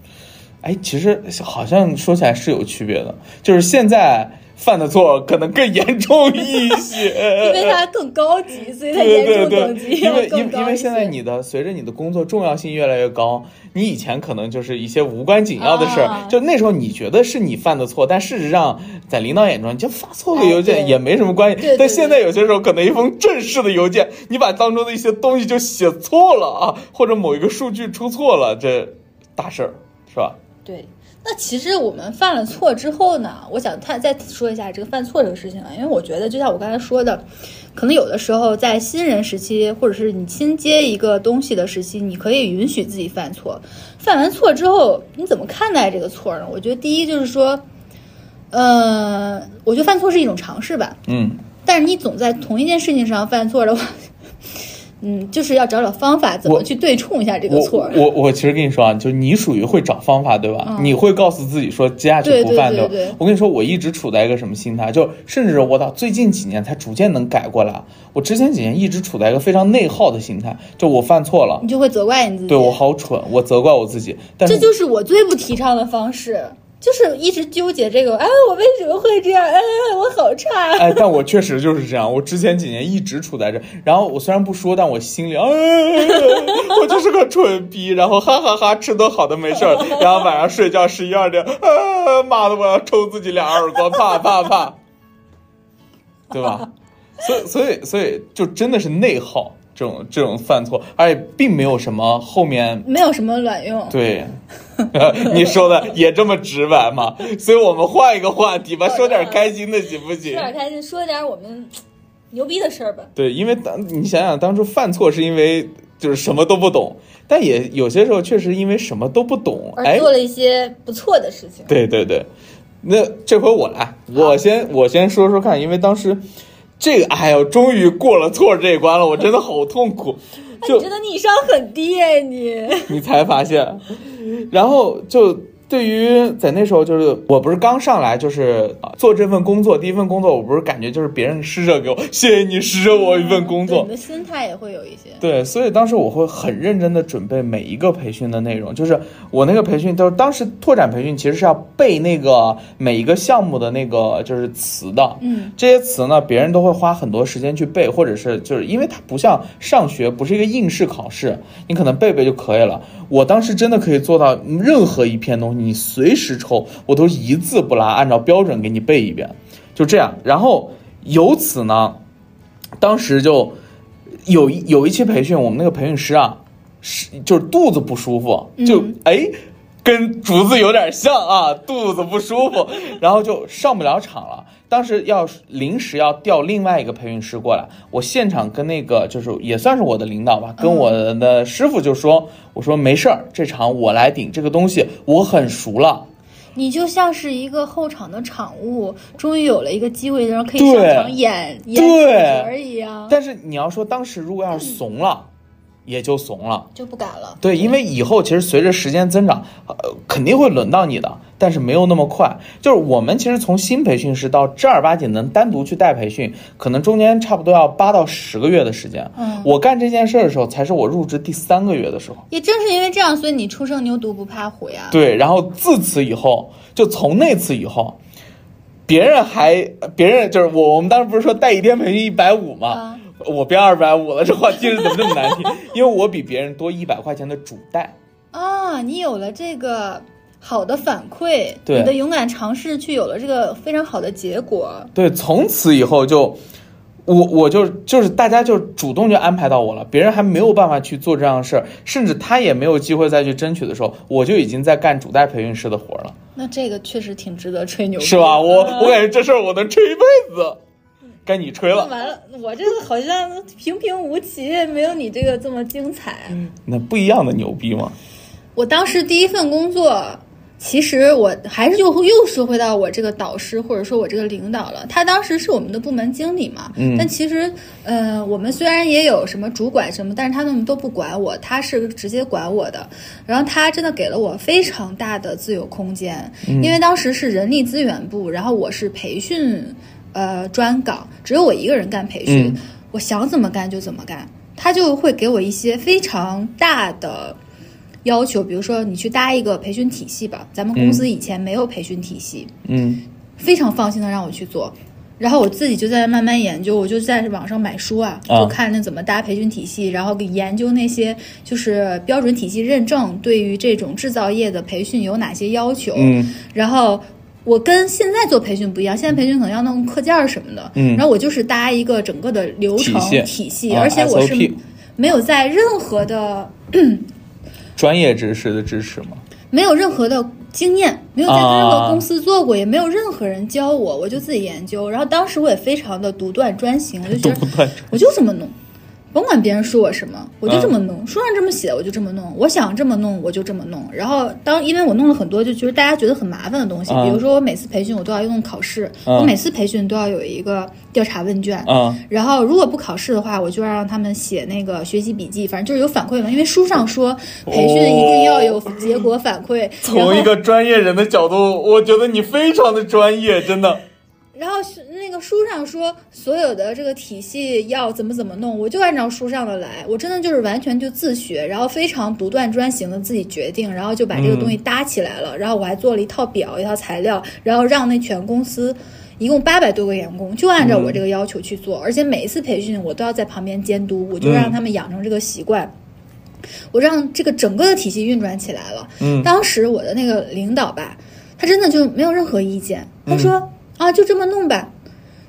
B: 哎，其实好像说起来是有区别的，就是现在。犯的错可能更严重一些，
C: 因为它更高级，所以它严重等级
B: 因为因因为现在你的随着你的工作重要性越来越高，你以前可能就是一些无关紧要的事儿，就那时候你觉得是你犯的错，但事实上在领导眼中，你就发错个邮件也没什么关系。但现在有些时候可能一封正式的邮件，你把当中的一些东西就写错了啊，或者某一个数据出错了，这大事儿是吧？
C: 对。那其实我们犯了错之后呢，我想他再说一下这个犯错这个事情啊，因为我觉得就像我刚才说的，可能有的时候在新人时期，或者是你新接一个东西的时期，你可以允许自己犯错。犯完错之后，你怎么看待这个错呢？我觉得第一就是说，呃，我觉得犯错是一种尝试吧。
B: 嗯。
C: 但是你总在同一件事情上犯错的话。嗯，就是要找找方法，怎么去对冲一下这个错。
B: 我我其实跟你说啊，就是你属于会找方法，对吧？你会告诉自己说接下去不犯
C: 的。
B: 我跟你说，我一直处在一个什么心态？就甚至我到最近几年才逐渐能改过来。我之前几年一直处在一个非常内耗的心态，就我犯错了，
C: 你就会责怪你自己。
B: 对我好蠢，我责怪我自己。但
C: 这就是我最不提倡的方式。就是一直纠结这个，哎，我为什么会这样？哎，我好差。
B: 哎，但我确实就是这样。我之前几年一直处在这，然后我虽然不说，但我心里，哎，我就是个蠢逼。然后哈哈哈，吃顿好的没事儿，然后晚上睡觉十一二点，啊。妈的，我要抽自己俩耳光，啪啪啪，对吧？所以，所以，所以，就真的是内耗这种这种犯错，而且并没有什么后面
C: 没有什么卵用。
B: 对，你说的也这么直白嘛？所以我们换一个话题吧，说点开心的行不行？
C: 说点开心，说点我们牛逼的事儿吧。
B: 对，因为当你想想当初犯错是因为就是什么都不懂，但也有些时候确实因为什么都不懂
C: 而做了一些不错的事情。
B: 对对对，那这回我来，我先我先说说看，因为当时。这个，哎呦，终于过了错这一关了，我真的好痛苦。就
C: 真的逆商很低哎，你
B: 你才发现，然后就。对于在那时候，就是我不是刚上来，就是做这份工作，第一份工作，我不是感觉就是别人施舍给我，谢谢你施舍我一份工作，
C: 你的心态也会有一些。
B: 对，所以当时我会很认真的准备每一个培训的内容，就是我那个培训都是当时拓展培训，其实是要背那个每一个项目的那个就是词的，
C: 嗯，
B: 这些词呢，别人都会花很多时间去背，或者是就是因为它不像上学，不是一个应试考试，你可能背背就可以了。我当时真的可以做到任何一篇东西。你随时抽，我都一字不落，按照标准给你背一遍，就这样。然后由此呢，当时就有一有一期培训，我们那个培训师啊，是就是肚子不舒服，就哎，跟竹子有点像啊，肚子不舒服，然后就上不了场了。当时要临时要调另外一个培训师过来，我现场跟那个就是也算是我的领导吧，跟我的师傅就说，我说没事儿，这场我来顶，这个东西我很熟了。
C: 你就像是一个后场的场务，终于有了一个机会，然后可以上场演演主角一样。
B: 但是你要说当时如果要是怂了。也就怂了，
C: 就不敢了。
B: 对，因为以后其实随着时间增长，呃，肯定会轮到你的，但是没有那么快。就是我们其实从新培训师到正儿八经能单独去带培训，可能中间差不多要八到十个月的时间。
C: 嗯，
B: 我干这件事的时候，才是我入职第三个月的时候。
C: 也正是因为这样，所以你初生牛犊不怕虎呀。
B: 对，然后自此以后，就从那次以后，别人还别人就是我，我们当时不是说带一天培训一百五吗？我变二百五了，这话听着怎么这么难听？因为我比别人多一百块钱的主贷
C: 啊！你有了这个好的反馈，
B: 对
C: 你的勇敢尝试，去有了这个非常好的结果。
B: 对，从此以后就我我就就是大家就主动就安排到我了，别人还没有办法去做这样的事儿，甚至他也没有机会再去争取的时候，我就已经在干主贷培训师的活了。
C: 那这个确实挺值得吹牛，
B: 是吧？我 我感觉这事儿我能吹一辈子。该你吹了。
C: 完了，我这个好像平平无奇，没有你这个这么精彩。
B: 那不一样的牛逼吗？
C: 我当时第一份工作，其实我还是又又说回到我这个导师或者说我这个领导了。他当时是我们的部门经理嘛，
B: 嗯，
C: 但其实，呃，我们虽然也有什么主管什么，但是他们都不管我，他是直接管我的。然后他真的给了我非常大的自由空间，因为当时是人力资源部，然后我是培训。呃，专岗只有我一个人干培训，我想怎么干就怎么干。他就会给我一些非常大的要求，比如说你去搭一个培训体系吧，咱们公司以前没有培训体系，
B: 嗯，
C: 非常放心的让我去做，然后我自己就在慢慢研究，我就在网上买书啊，就看那怎么搭培训体系，然后给研究那些就是标准体系认证对于这种制造业的培训有哪些要求，
B: 嗯，
C: 然后。我跟现在做培训不一样，现在培训可能要弄课件儿什么的，
B: 嗯，
C: 然后我就是搭一个整个的流程体系，而且我是没有在任何的
B: 专业知识的支持吗？
C: 没有任何的经验，没有在任何公司做过，也没有任何人教我，我就自己研究。然后当时我也非常的独断专行，我就觉得 我就这么弄。甭管别人说我什么，我就这么弄。书上这么写，我就这么弄。我想这么弄，我就这么弄。然后当因为我弄了很多，就就是大家觉得很麻烦的东西，比如说我每次培训我都要用考试，我每次培训都要有一个调查问卷。然后如果不考试的话，我就要让他们写那个学习笔记，反正就是有反馈嘛。因为书上说培训一定要有结果反馈。
B: 从一个专业人的角度，我觉得你非常的专业，真的。
C: 然后是那个书上说所有的这个体系要怎么怎么弄，我就按照书上的来。我真的就是完全就自学，然后非常独断专行的自己决定，然后就把这个东西搭起来了。然后我还做了一套表，一套材料，然后让那全公司一共八百多个员工就按照我这个要求去做。而且每一次培训我都要在旁边监督，我就让他们养成这个习惯。我让这个整个的体系运转起来了。
B: 嗯，
C: 当时我的那个领导吧。他真的就没有任何意见，他说啊，就这么弄吧。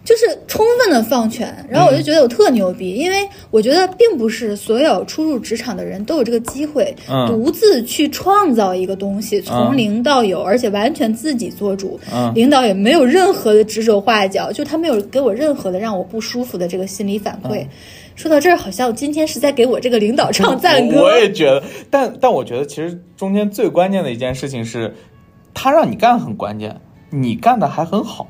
C: 就是充分的放权，然后我就觉得我特牛逼，因为我觉得并不是所有初入职场的人都有这个机会，独自去创造一个东西，从零到有，而且完全自己做主，领导也没有任何的指手画脚，就他没有给我任何的让我不舒服的这个心理反馈。说到这儿，好像今天是在给我这个领导唱赞歌。
B: 我也觉得，但但我觉得其实中间最关键的一件事情是，他让你干很关键，你干的还很好。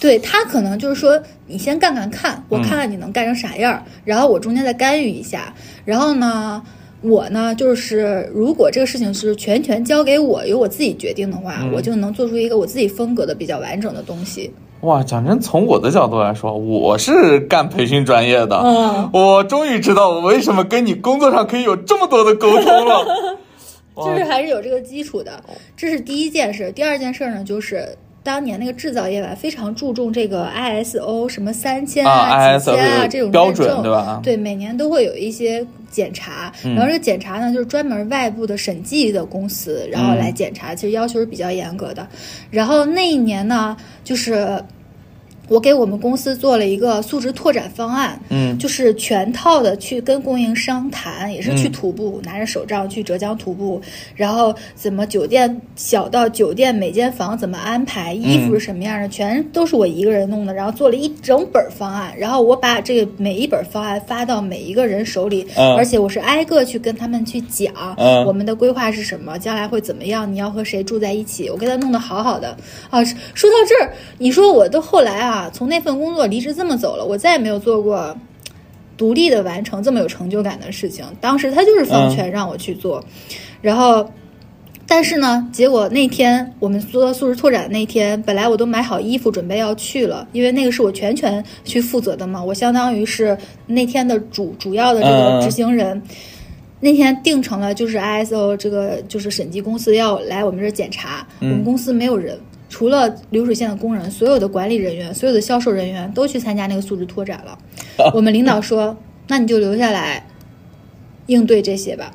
C: 对他可能就是说，你先干干看，我看看你能干成啥样，然后我中间再干预一下。然后呢，我呢就是如果这个事情是全权交给我，由我自己决定的话，我就能做出一个我自己风格的比较完整的东西。
B: 哇，讲真，从我的角度来说，我是干培训专业的，我终于知道我为什么跟你工作上可以有这么多的沟通了，
C: 就是还是有这个基础的。这是第一件事，第二件事呢就是。当年那个制造业吧，非常注重这个 ISO 什么三千啊、几千啊这种
B: 标准，对吧？
C: 对，每年都会有一些检查，然后这个检查呢，就是专门外部的审计的公司，然后来检查，其实要求是比较严格的。然后那一年呢，就是。我给我们公司做了一个素质拓展方案，
B: 嗯，
C: 就是全套的去跟供应商谈，也是去徒步，拿着手杖去浙江徒步，然后怎么酒店小到酒店每间房怎么安排，衣服是什么样的，全都是我一个人弄的，然后做了一整本方案，然后我把这个每一本方案发到每一个人手里，而且我是挨个去跟他们去讲，我们的规划是什么，将来会怎么样，你要和谁住在一起，我给他弄得好好的。啊。说到这儿，你说我都后来啊。从那份工作离职这么走了，我再也没有做过 独立的完成这么有成就感的事情。当时他就是放权让我去做，然后，但是呢，结果那天我们做素质拓展那天，本来我都买好衣服准备要去了，因为那个是我全权去负责的嘛，我相当于是那天的主主要的这个执行人。那天定成了就是 ISO 这个就是审计公司要来我们这儿检查，我们公司没有人。除了流水线的工人，所有的管理人员、所有的销售人员都去参加那个素质拓展了。我们领导说：“那你就留下来应对这些吧。”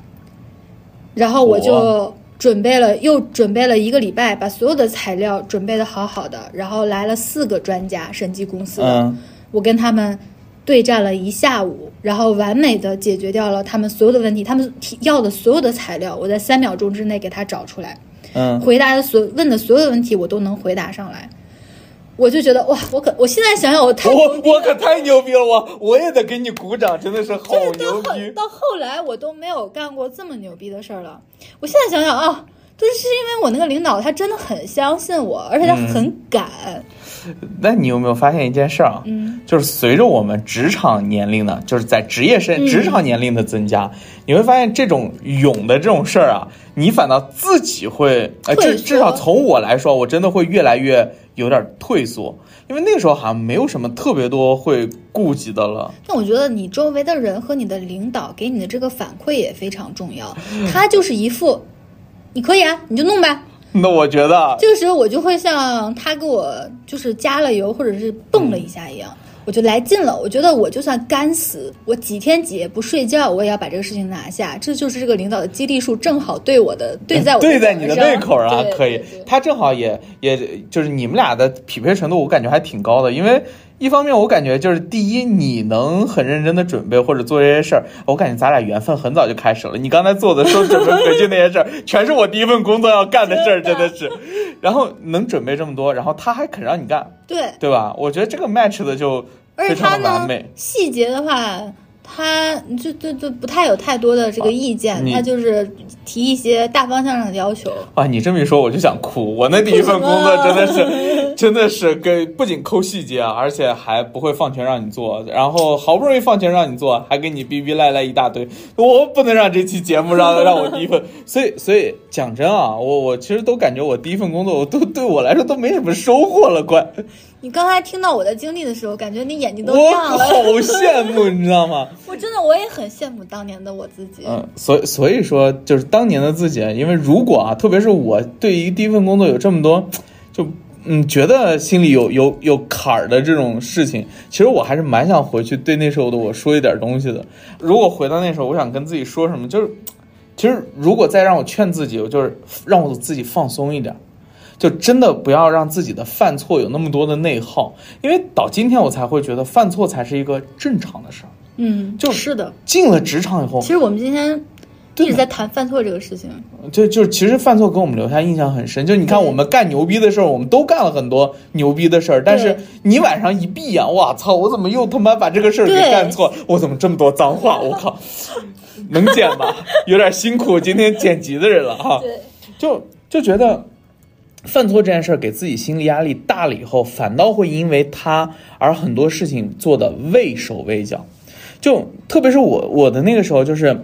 C: 然后我就准备了，又准备了一个礼拜，把所有的材料准备的好好的。然后来了四个专家，审计公司的，我跟他们对战了一下午，然后完美的解决掉了他们所有的问题。他们提要的所有的材料，我在三秒钟之内给他找出来。
B: 嗯，
C: 回答的所问的所有问题我都能回答上来，我就觉得哇，我可我现在想想我太
B: 我我可太牛逼了，我我也得给你鼓掌，真的是好牛逼。
C: 到后来我都没有干过这么牛逼的事儿了，我现在想想啊，就是因为我那个领导他真的很相信我，而且他很敢。
B: 那你有没有发现一件事儿啊？
C: 嗯，
B: 就是随着我们职场年龄呢，就是在职业生职场年龄的增加，你会发现这种勇的这种事儿啊，你反倒自己会，呃，至至少从我来说，我真的会越来越有点退缩，因为那个时候好像没有什么特别多会顾及的了。
C: 那我觉得你周围的人和你的领导给你的这个反馈也非常重要，他就是一副，你可以啊，你就弄呗。
B: 那我觉得
C: 这个时候我就会像他给我就是加了油或者是蹦了一下一样，我就来劲了。我觉得我就算干死，我几天几夜不睡觉，我也要把这个事情拿下。这就是这个领导的激励数正好对我的对在我
B: 对在你的胃口
C: 啊，
B: 可以。他正好也也就是你们俩的匹配程度，我感觉还挺高的，因为。一方面，我感觉就是第一，你能很认真的准备或者做这些事儿，我感觉咱俩缘分很早就开始了。你刚才做的说准备回去那些事儿，全是我第一份工作要干的事儿，真的是。然后能准备这么多，然后他还肯让你干，
C: 对
B: 对吧？我觉得这个 match 的就非常的完美。
C: 细节的话。他就就就不太有太多的这个意见，他就是提一些大方向上的要求。
B: 啊，你这么一说，我就想哭。我那第一份工作真的是，真的是给不仅抠细节啊，而且还不会放权让你做，然后好不容易放权让你做，还给你逼逼赖赖一大堆。我不能让这期节目让让我第一份，所以所以讲真啊，我我其实都感觉我第一份工作，我都对我来说都没什么收获了，快。
C: 你刚才听到我的经历的时候，感觉你眼睛都亮了，
B: 好羡慕，你知道吗？
C: 我真的我也很羡慕当年的我自己。
B: 嗯，所以所以说就是当年的自己，因为如果啊，特别是我对于第一份工作有这么多，就嗯觉得心里有有有坎儿的这种事情，其实我还是蛮想回去对那时候的我说一点东西的。如果回到那时候，我想跟自己说什么，就是其实如果再让我劝自己，我就是让我自己放松一点。就真的不要让自己的犯错有那么多的内耗，因为到今天我才会觉得犯错才是一个正常的事儿。
C: 嗯，
B: 就是
C: 的。
B: 进了职场以后，
C: 其实我们今天一直在谈犯错这个事情。
B: 就就其实犯错给我们留下印象很深。就你看我们干牛逼的事儿，我们都干了很多牛逼的事儿，但是你晚上一闭眼，我操，我怎么又他妈把这个事儿给干错？我怎么这么多脏话？我靠，能剪吗？有点辛苦今天剪辑的人了哈。
C: 对，
B: 就就觉得。犯错这件事儿给自己心理压力大了以后，反倒会因为他而很多事情做的畏手畏脚。就特别是我我的那个时候，就是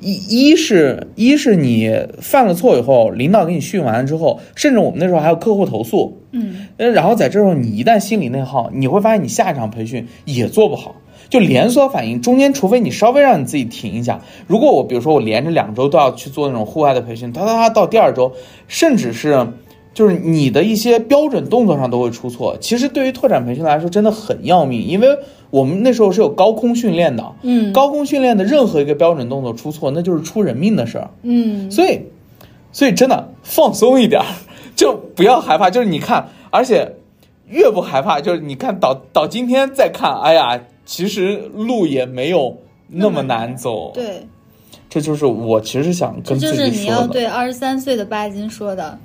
B: 一一是一是你犯了错以后，领导给你训完了之后，甚至我们那时候还有客户投诉，
C: 嗯，
B: 然后在这时候你一旦心理内耗，你会发现你下一场培训也做不好，就连锁反应。中间除非你稍微让你自己停一下，如果我比如说我连着两周都要去做那种户外的培训，他他他到第二周，甚至是。就是你的一些标准动作上都会出错，其实对于拓展培训来说真的很要命，因为我们那时候是有高空训练的，
C: 嗯，
B: 高空训练的任何一个标准动作出错，那就是出人命的事儿，
C: 嗯，
B: 所以，所以真的放松一点，就不要害怕，就是你看，而且越不害怕，就是你看到到今天再看，哎呀，其实路也没有那么难走，
C: 对，
B: 这就是我其实想跟自己说
C: 的，就是你要对二十三岁的巴金说的。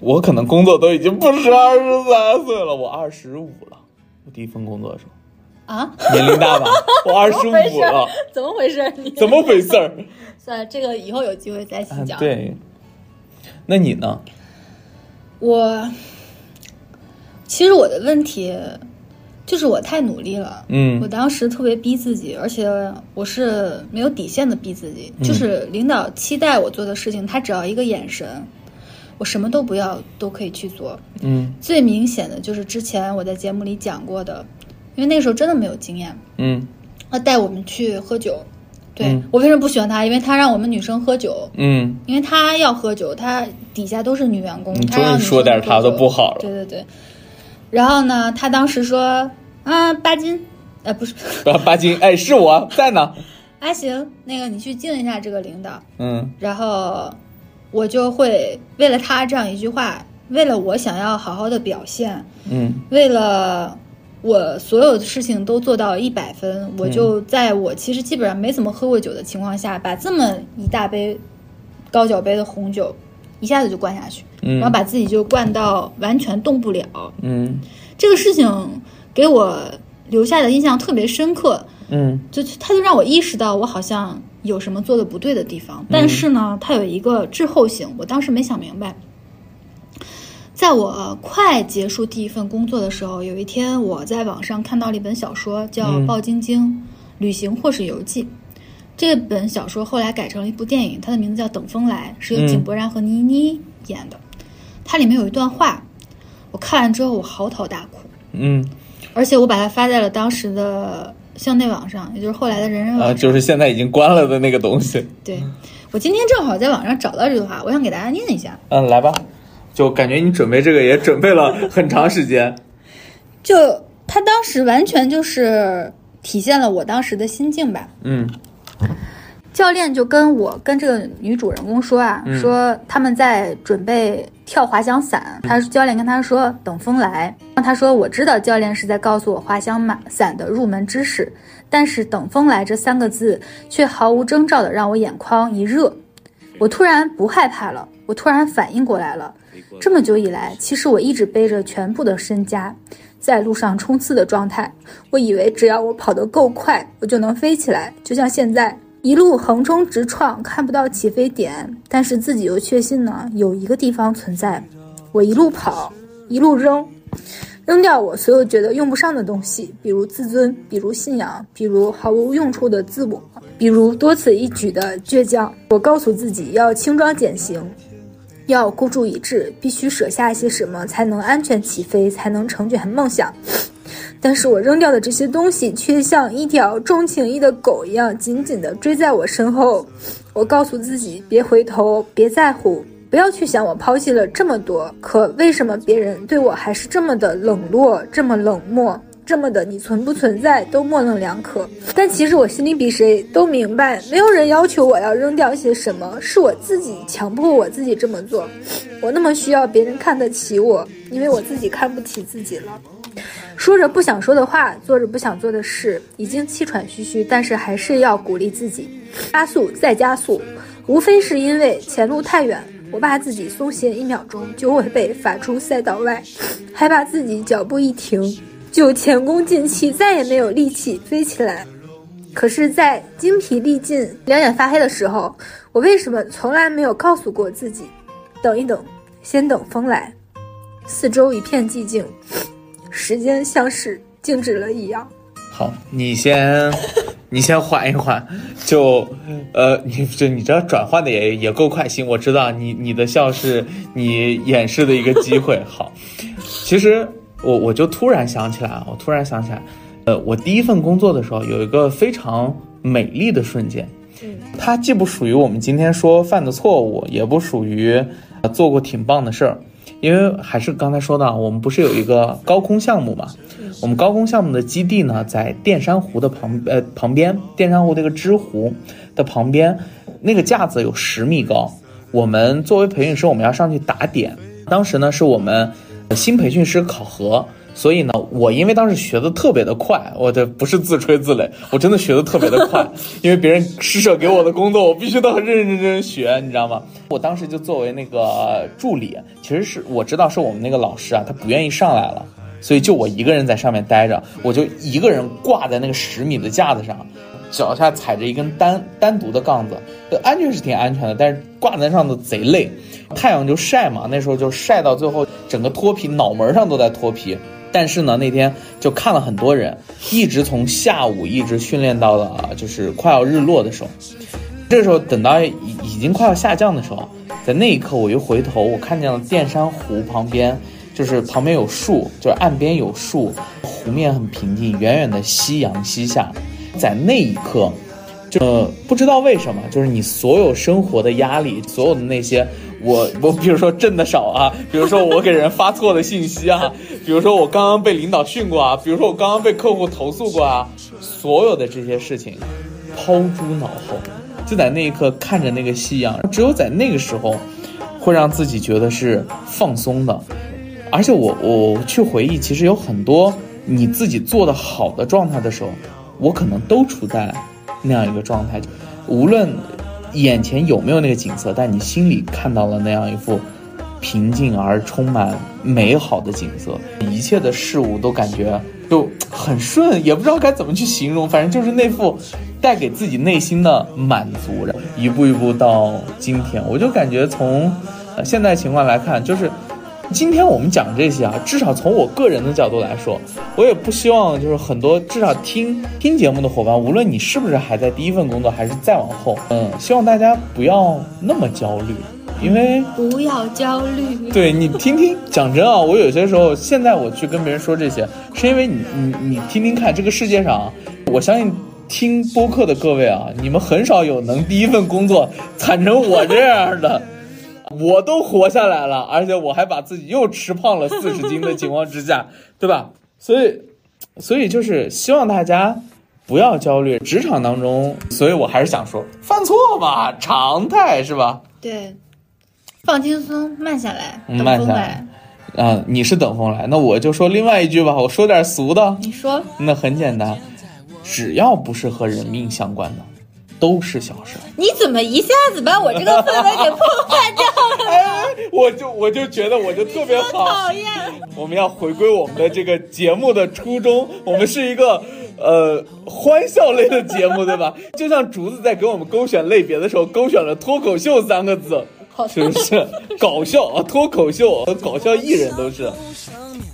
B: 我可能工作都已经不是二十三岁了，我二十五了。我第一份工作的时
C: 候啊，
B: 年龄大吧？我二十五了，
C: 怎么回事？你
B: 怎么回事？
C: 算了，这个以后有机会再细讲。
B: 对，那你呢？
C: 我其实我的问题就是我太努力了。
B: 嗯，
C: 我当时特别逼自己，而且我是没有底线的逼自己。就是领导期待我做的事情，他只要一个眼神。我什么都不要，都可以去做。
B: 嗯，
C: 最明显的就是之前我在节目里讲过的，因为那个时候真的没有经验。
B: 嗯，
C: 他带我们去喝酒，对我为什么不喜欢他？因为他让我们女生喝酒。
B: 嗯，
C: 因为他要喝酒，他底下都是女员工，他
B: 终于说点他的不好了。
C: 对对对。然后呢，他当时说：“啊，巴金，呃，不是，
B: 巴金，哎，是我在呢。
C: 啊，行，那个你去敬一下这个领导。
B: 嗯，
C: 然后。我就会为了他这样一句话，为了我想要好好的表现，
B: 嗯，
C: 为了我所有的事情都做到一百分，我就在我其实基本上没怎么喝过酒的情况下，把这么一大杯高脚杯的红酒一下子就灌下去，嗯。然后把自己就灌到完全动不了，
B: 嗯，
C: 这个事情给我留下的印象特别深刻，
B: 嗯，
C: 就他就让我意识到我好像。有什么做的不对的地方？但是呢，它有一个滞后性。我当时没想明白。在我快结束第一份工作的时候，有一天我在网上看到了一本小说，叫《鲍晶晶旅行或是游记》。这本小说后来改成了一部电影，它的名字叫《等风来》，是由井柏然和倪妮演的。它里面有一段话，我看完之后我嚎啕大哭。
B: 嗯，
C: 而且我把它发在了当时的。校内网上，也就是后来的人人网，
B: 啊，就是现在已经关了的那个东西。
C: 对，我今天正好在网上找到这句话，我想给大家念一下。
B: 嗯，来吧，就感觉你准备这个也准备了很长时间。
C: 就他当时完全就是体现了我当时的心境吧。
B: 嗯。
C: 教练就跟我跟这个女主人公说啊，说他们在准备跳滑翔伞。他教练跟他说等风来。他说我知道教练是在告诉我滑翔伞的入门知识，但是等风来这三个字却毫无征兆的让我眼眶一热。我突然不害怕了，我突然反应过来了。这么久以来，其实我一直背着全部的身家，在路上冲刺的状态。我以为只要我跑得够快，我就能飞起来，就像现在。一路横冲直撞，看不到起飞点，但是自己又确信呢，有一个地方存在。我一路跑，一路扔，扔掉我所有觉得用不上的东西，比如自尊，比如信仰，比如毫无用处的自我，比如多此一举的倔强。我告诉自己要轻装简行，要孤注一掷，必须舍下些什么才能安全起飞，才能成全梦想。但是我扔掉的这些东西，却像一条重情义的狗一样，紧紧地追在我身后。我告诉自己，别回头，别在乎，不要去想我抛弃了这么多。可为什么别人对我还是这么的冷落，这么冷漠？
D: 这么的，你存不存在都模棱两可。但其实我心里比谁都明白，没有人要求我要扔掉些什么，是我自己强迫我自己这么做。我那么需要别人看得起我，因为我自己看不起自己了。说着不想说的话，做着不想做的事，已经气喘吁吁，但是还是要鼓励自己，加速再加速。无非是因为前路太远，我怕自己松懈一秒钟就会被罚出赛道外，害怕自己脚步一停就前功尽弃，再也没有力气飞起来。可是，在精疲力尽、两眼发黑的时候，我为什么从来没有告诉过自己，等一等，先等风来？四周一片寂静，时间像是静止了一样。
B: 好，你先。你先缓一缓，就，呃，你就你这转换的也也够快。行，我知道你你的笑是你掩饰的一个机会。好，其实我我就突然想起来啊，我突然想起来，呃，我第一份工作的时候有一个非常美丽的瞬间，嗯，它既不属于我们今天说犯的错误，也不属于做过挺棒的事儿。因为还是刚才说的，我们不是有一个高空项目嘛？我们高空项目的基地呢，在淀山湖的旁呃旁边，淀山湖这个支湖的旁边，那个架子有十米高。我们作为培训师，我们要上去打点。当时呢，是我们新培训师考核。所以呢，我因为当时学的特别的快，我这不是自吹自擂，我真的学的特别的快。因为别人施舍给我的工作，我必须都要认认真真学，你知道吗？我当时就作为那个助理，其实是我知道是我们那个老师啊，他不愿意上来了，所以就我一个人在上面待着，我就一个人挂在那个十米的架子上，脚下踩着一根单单独的杠子，安全是挺安全的，但是挂在上头贼累，太阳就晒嘛，那时候就晒到最后整个脱皮，脑门上都在脱皮。但是呢，那天就看了很多人，一直从下午一直训练到了就是快要日落的时候。这时候等到已已经快要下降的时候，在那一刻我又回头，我看见了淀山湖旁边，就是旁边有树，就是岸边有树，湖面很平静，远远的夕阳西下。在那一刻，就不知道为什么，就是你所有生活的压力，所有的那些。我我比如说挣的少啊，比如说我给人发错的信息啊，比如说我刚刚被领导训过啊，比如说我刚刚被客户投诉过啊，所有的这些事情抛诸脑后，就在那一刻看着那个夕阳，只有在那个时候会让自己觉得是放松的，而且我我去回忆，其实有很多你自己做的好的状态的时候，我可能都处在那样一个状态，无论。眼前有没有那个景色？但你心里看到了那样一幅平静而充满美好的景色，一切的事物都感觉就很顺，也不知道该怎么去形容，反正就是那副带给自己内心的满足。一步一步到今天，我就感觉从现在情况来看，就是。今天我们讲这些啊，至少从我个人的角度来说，我也不希望就是很多至少听听节目的伙伴，无论你是不是还在第一份工作，还是再往后，嗯，希望大家不要那么焦虑，因为
C: 不要焦虑。
B: 对你听听，讲真啊，我有些时候现在我去跟别人说这些，是因为你你你听听看，这个世界上，我相信听播客的各位啊，你们很少有能第一份工作惨成我这样的。我都活下来了，而且我还把自己又吃胖了四十斤的情况之下，对吧？所以，所以就是希望大家不要焦虑，职场当中，所以我还是想说，犯错嘛，常态是吧？
C: 对，放轻松，慢下来，
B: 慢下来。啊，你是等风来，那我就说另外一句吧，我说点俗的。
C: 你说。
B: 那很简单，只要不是和人命相关的。都是小事。
C: 你怎么一下子把我这个氛围给破坏掉了？
B: 哎，我就我就觉得我就特别好。
C: 讨厌。
B: 我们要回归我们的这个节目的初衷，我们是一个呃欢笑类的节目，对吧？就像竹子在给我们勾选类别的时候，勾选了脱口秀三个字，是不是？搞笑啊，脱口秀和搞笑艺人都是。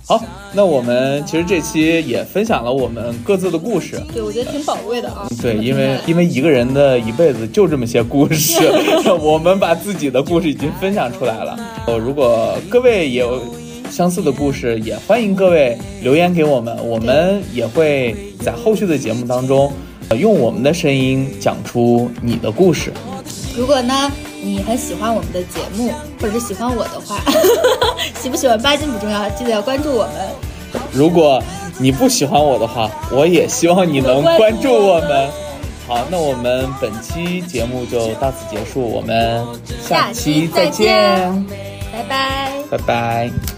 B: 好，那我们其实这期也分享了我们各自的故事，
C: 对我觉得挺宝贵的啊。
B: 对，因为因为一个人的一辈子就这么些故事，我们把自己的故事已经分享出来了。呃，如果各位也有相似的故事，也欢迎各位留言给我们，我们也会在后续的节目当中，用我们的声音讲出你的故事。
C: 如果呢？你很喜欢我们的节目，或者是喜欢我的话，喜不喜欢八斤不重要，记得要关注我们。
B: 如果
E: 你不喜欢我的话，我也希望你能关注我们。好，那我们本期节目就到此结束，我们下期再见，
C: 拜拜，
E: 拜拜。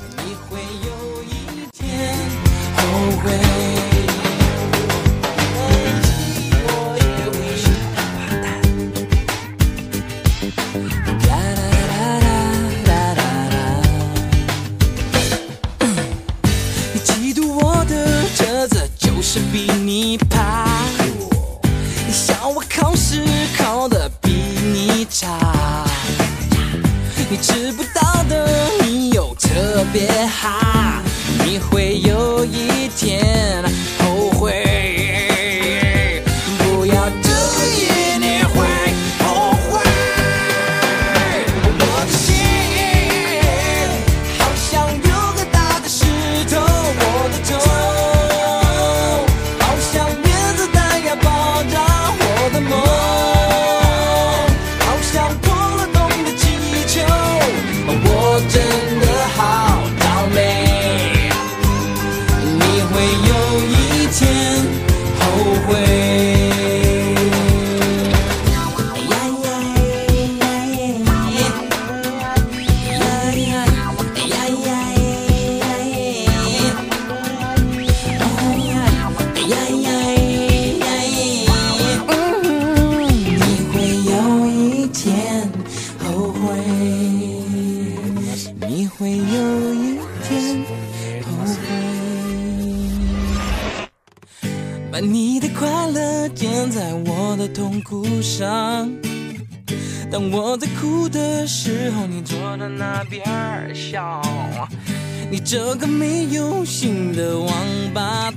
E: 这个没有心的网吧